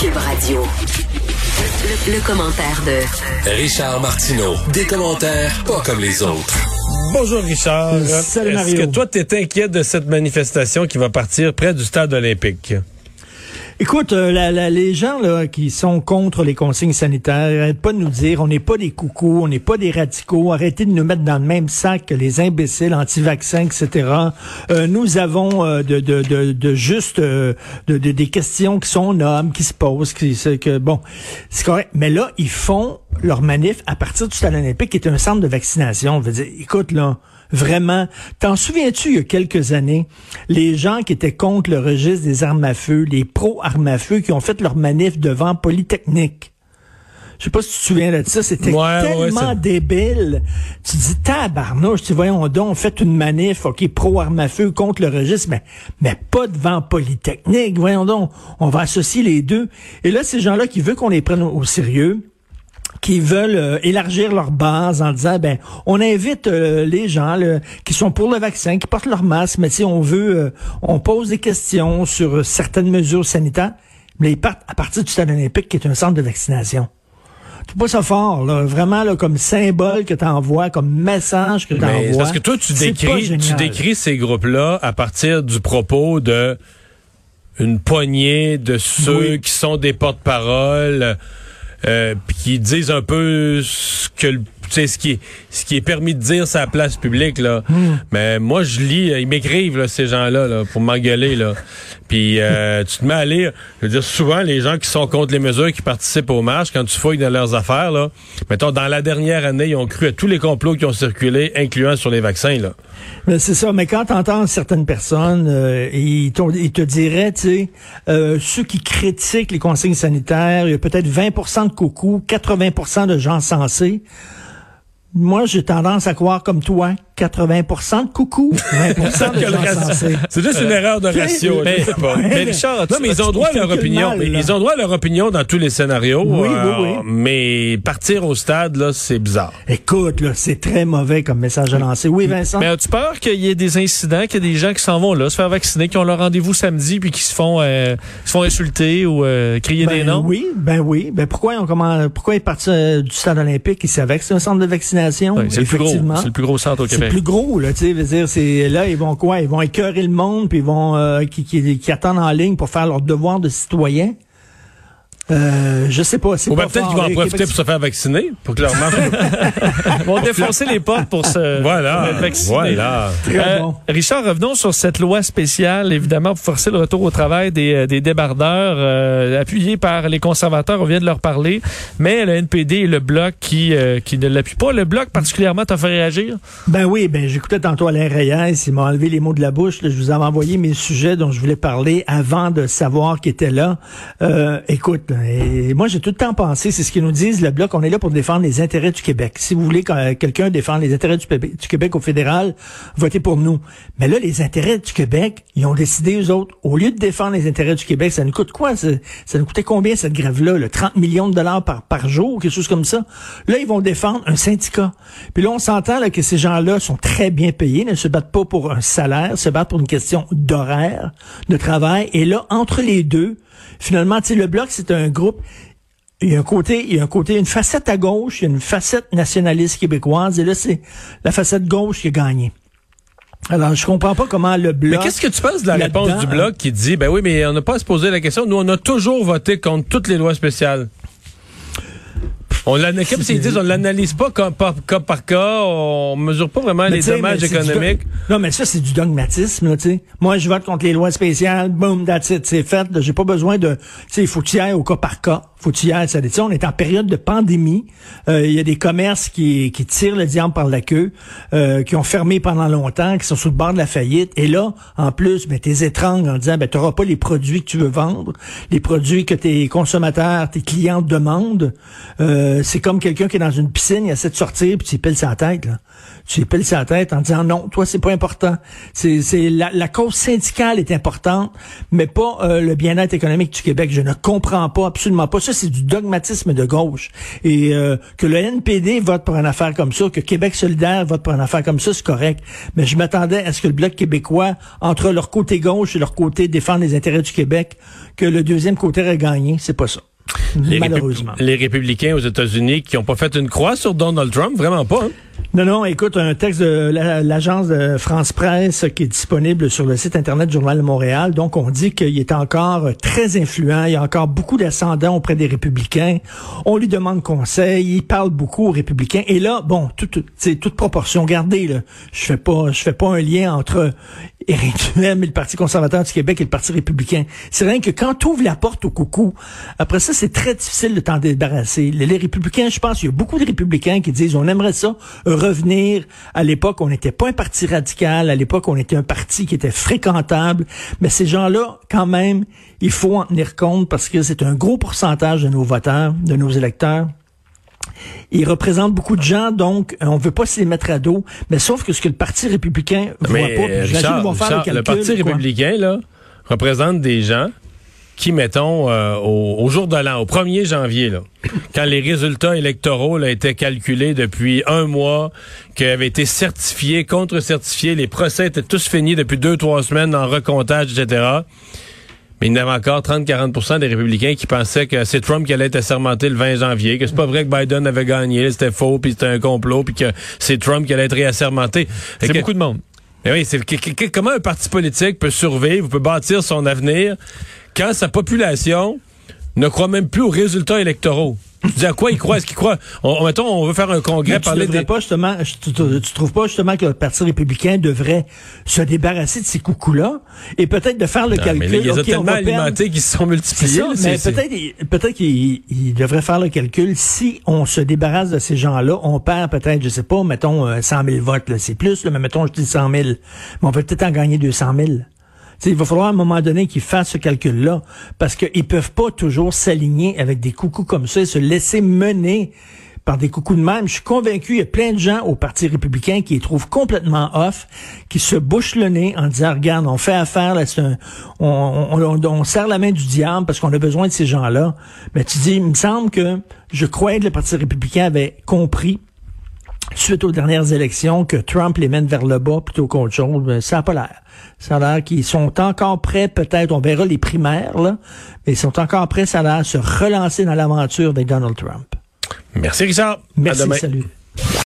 Cube Radio. Le, commentaire de Richard Martineau. Des commentaires pas comme les autres. Bonjour Richard. Salut Est-ce que toi, tu es inquiet de cette manifestation qui va partir près du stade olympique? Écoute, euh, la, la, les gens là, qui sont contre les consignes sanitaires, arrêtent pas de nous dire on n'est pas des coucous, on n'est pas des radicaux, arrêtez de nous mettre dans le même sac que les imbéciles anti-vaccins, etc. Euh, nous avons euh, de, de, de, de, juste de, de, des questions qui sont nommes, qui se posent, qui que bon, c'est correct. Mais là, ils font leur manif à partir du stade olympique, qui est un centre de vaccination. On veut dire, écoute là. Vraiment. T'en souviens-tu, il y a quelques années, les gens qui étaient contre le registre des armes à feu, les pro-armes à feu, qui ont fait leur manif devant Polytechnique? Je sais pas si tu te souviens de ça, c'était tellement débile. Tu dis, tabarnouche, tu voyons donc, on fait une manif, OK, pro-armes à feu contre le registre, mais, mais pas devant Polytechnique, voyons donc, on va associer les deux. Et là, ces gens-là qui veulent qu'on les prenne au sérieux, qui veulent euh, élargir leur base en disant ben on invite euh, les gens qui sont pour le vaccin, qui portent leur masque, mais si on veut, euh, on pose des questions sur certaines mesures sanitaires, mais ils partent à partir du stade olympique qui est un centre de vaccination. C'est pas ça fort, là, vraiment là, comme symbole que tu envoies, comme message que tu envoies. Parce que toi, tu décris, tu décris ces groupes-là à partir du propos de une poignée de ceux qui sont des porte-parole euh, puis qui disent un peu ce que le sais, ce qui est ce qui est permis de dire sa place publique là. Hmm. Mais moi je lis, ils m'écrivent ces gens-là là, pour m'engueuler là. Puis euh, tu te mets à lire, je veux dire souvent les gens qui sont contre les mesures qui participent aux marches quand tu fouilles dans leurs affaires là, mettons dans la dernière année, ils ont cru à tous les complots qui ont circulé incluant sur les vaccins là. Mais c'est ça, mais quand tu entends certaines personnes, euh, ils, ils, te diraient, tu sais, euh, ceux qui critiquent les consignes sanitaires, il y a peut-être 20% de coucou, 80% de gens sensés. Moi, j'ai tendance à croire comme toi 80 de coucou, 20 de C'est juste une erreur de ratio. Mais, mais Richard, non, mais ils ont droit à leur opinion. ils ont droit à leur opinion dans tous les scénarios. Oui, oui, euh, oui. Mais partir au stade, là, c'est bizarre. Écoute, là, c'est très mauvais comme message à lancer. Oui, Vincent? Mais as-tu peur qu'il y ait des incidents, qu'il y ait des gens qui s'en vont là, se faire vacciner, qui ont leur rendez-vous samedi, puis qui se font, euh, se font insulter ou euh, crier ben des noms? Oui, ben oui. Ben pourquoi on pourquoi ils partent du stade olympique? Ils savaient que c'est un centre de vaccination. c'est le plus gros. C'est le plus gros centre au Québec plus gros, là, tu sais, dire, c'est là, ils vont quoi? Ils vont écœurer le monde, puis ils vont euh, qui, qui, qui, attendent en ligne pour faire leur devoir de citoyen. Euh, je sais pas. c'est ben, peut-être qu'ils vont en profiter pour se faire vacciner, pour que leur Ils vont défoncer les portes pour se voilà, vacciner. Voilà. Euh, Richard, revenons sur cette loi spéciale, évidemment, pour forcer le retour au travail des, euh, des débardeurs, euh, appuyés par les conservateurs, on vient de leur parler, mais le NPD et le Bloc qui, euh, qui ne l'appuient pas. Le Bloc, particulièrement, t'a fait réagir? Ben oui, ben j'écoutais tantôt Alain Reyes, il m'a enlevé les mots de la bouche. je vous avais envoyé mes sujets dont je voulais parler avant de savoir qu'il était là. écoute, et moi, j'ai tout le temps pensé, c'est ce qu'ils nous disent, le Bloc, on est là pour défendre les intérêts du Québec. Si vous voulez que quelqu'un défende les intérêts du, Québec au fédéral, votez pour nous. Mais là, les intérêts du Québec, ils ont décidé, eux autres, au lieu de défendre les intérêts du Québec, ça nous coûte quoi? Ça, nous coûtait combien, cette grève-là? Le 30 millions de dollars par, par jour, quelque chose comme ça? Là, ils vont défendre un syndicat. Puis là, on s'entend là, que ces gens-là sont très bien payés, ne se battent pas pour un salaire, se battent pour une question d'horaire, de travail. Et là, entre les deux, finalement, le bloc, c'est un groupe il y a un côté, il y a un côté, une facette à gauche, il y a une facette nationaliste québécoise, et là, c'est la facette gauche qui a gagné. Alors, je comprends pas comment le bloc. Mais qu'est-ce que tu penses de la réponse du bloc qui dit, ben oui, mais on n'a pas à se poser la question. Nous, on a toujours voté contre toutes les lois spéciales? On comme s'ils disent, on l'analyse pas comme par, cas par cas, on mesure pas vraiment les dommages économiques. Non, mais ça, c'est du dogmatisme, tu sais. Moi, je vote contre les lois spéciales, boum, that's it, c'est fait. J'ai pas besoin de, tu sais, il faut que tu ailles au cas par cas. Faut que tu y ailles. Ça, on est en période de pandémie. Euh, il y a des commerces qui, qui tirent le diable par la queue, euh, qui ont fermé pendant longtemps, qui sont sur le bord de la faillite. Et là, en plus, ben, t'es étrange en disant, ben, t'auras pas les produits que tu veux vendre, les produits que tes consommateurs, tes clients demandent. Euh, c'est comme quelqu'un qui est dans une piscine, il essaie de sortir, puis tu pèles sa tête. Là. Tu pèles sa tête en disant non, toi c'est pas important. C'est, c'est la, la, cause syndicale est importante, mais pas euh, le bien-être économique du Québec. Je ne comprends pas, absolument pas. C'est du dogmatisme de gauche. Et euh, que le NPD vote pour une affaire comme ça, que Québec solidaire vote pour une affaire comme ça, c'est correct. Mais je m'attendais à ce que le Bloc québécois, entre leur côté gauche et leur côté défendre les intérêts du Québec, que le deuxième côté ait gagné. C'est pas ça. Les Malheureusement. les républicains aux États-Unis qui n'ont pas fait une croix sur Donald Trump, vraiment pas. Hein? Non, non, écoute, un texte de l'agence de France Presse qui est disponible sur le site Internet du Journal de Montréal. Donc, on dit qu'il est encore très influent. Il y a encore beaucoup d'ascendants auprès des républicains. On lui demande conseil. Il parle beaucoup aux républicains. Et là, bon, toute, toute proportion gardée, là. Je fais pas, je fais pas un lien entre Éric Duhem et le Parti conservateur du Québec et le Parti républicain. C'est rien que quand tu ouvres la porte au coucou, après ça, c'est très difficile de t'en débarrasser. Les, les républicains, je pense, il y a beaucoup de républicains qui disent, on aimerait ça revenir à l'époque, on n'était pas un parti radical, à l'époque, on était un parti qui était fréquentable, mais ces gens-là, quand même, il faut en tenir compte parce que c'est un gros pourcentage de nos voteurs, de nos électeurs. Ils représentent beaucoup de gens, donc on veut pas se les mettre à dos. Mais sauf que ce que le Parti républicain voit pas, Richard, vont faire le, calcul, le Parti républicain là représente des gens qui, mettons, euh, au, jour de l'an, au 1er janvier, là, quand les résultats électoraux là, étaient calculés depuis un mois, qui avaient été certifiés, contre-certifiés, les procès étaient tous finis depuis deux, trois semaines en recomptage, etc. Mais il y avait encore 30-40% des républicains qui pensaient que c'est Trump qui allait être assermenté le 20 janvier, que c'est pas vrai que Biden avait gagné, c'était faux, puis c'était un complot, puis que c'est Trump qui allait être réassermenté. C'est beaucoup de monde. Mais oui, c'est comment un parti politique peut survivre, peut bâtir son avenir quand sa population ne croit même plus aux résultats électoraux. Tu dis à quoi ils croient? Est-ce qu'ils croient? On, mettons, on veut faire un congrès, parler des... pas justement, tu, tu, trouves pas justement que le Parti républicain devrait se débarrasser de ces coucous-là et peut-être de faire le calcul. Mais il y a tellement alimentés qui se sont multipliés. mais peut-être, peut-être qu'il devrait faire le calcul. Si on se débarrasse de ces gens-là, on perd peut-être, je sais pas, mettons 100 000 votes, c'est plus, mais mettons, je dis 100 000. Mais on peut peut-être en gagner 200 000 il va falloir à un moment donné qu'ils fassent ce calcul-là, parce qu'ils peuvent pas toujours s'aligner avec des coucous comme ça et se laisser mener par des coucous de même. Je suis convaincu, il y a plein de gens au Parti républicain qui les trouvent complètement off, qui se bouchent le nez en disant, regarde, on fait affaire, là, un, on, on, on, serre la main du diable parce qu'on a besoin de ces gens-là. Mais tu dis, il me semble que je croyais que le Parti républicain avait compris suite aux dernières élections que Trump les mène vers le bas plutôt qu'autre chose, ben, ça n'a pas l'air. Ça a l'air qu'ils sont encore prêts, peut-être, on verra les primaires, là, mais ils sont encore prêts, ça a l'air, à se relancer dans l'aventure avec Donald Trump. Merci Richard. Merci, salut.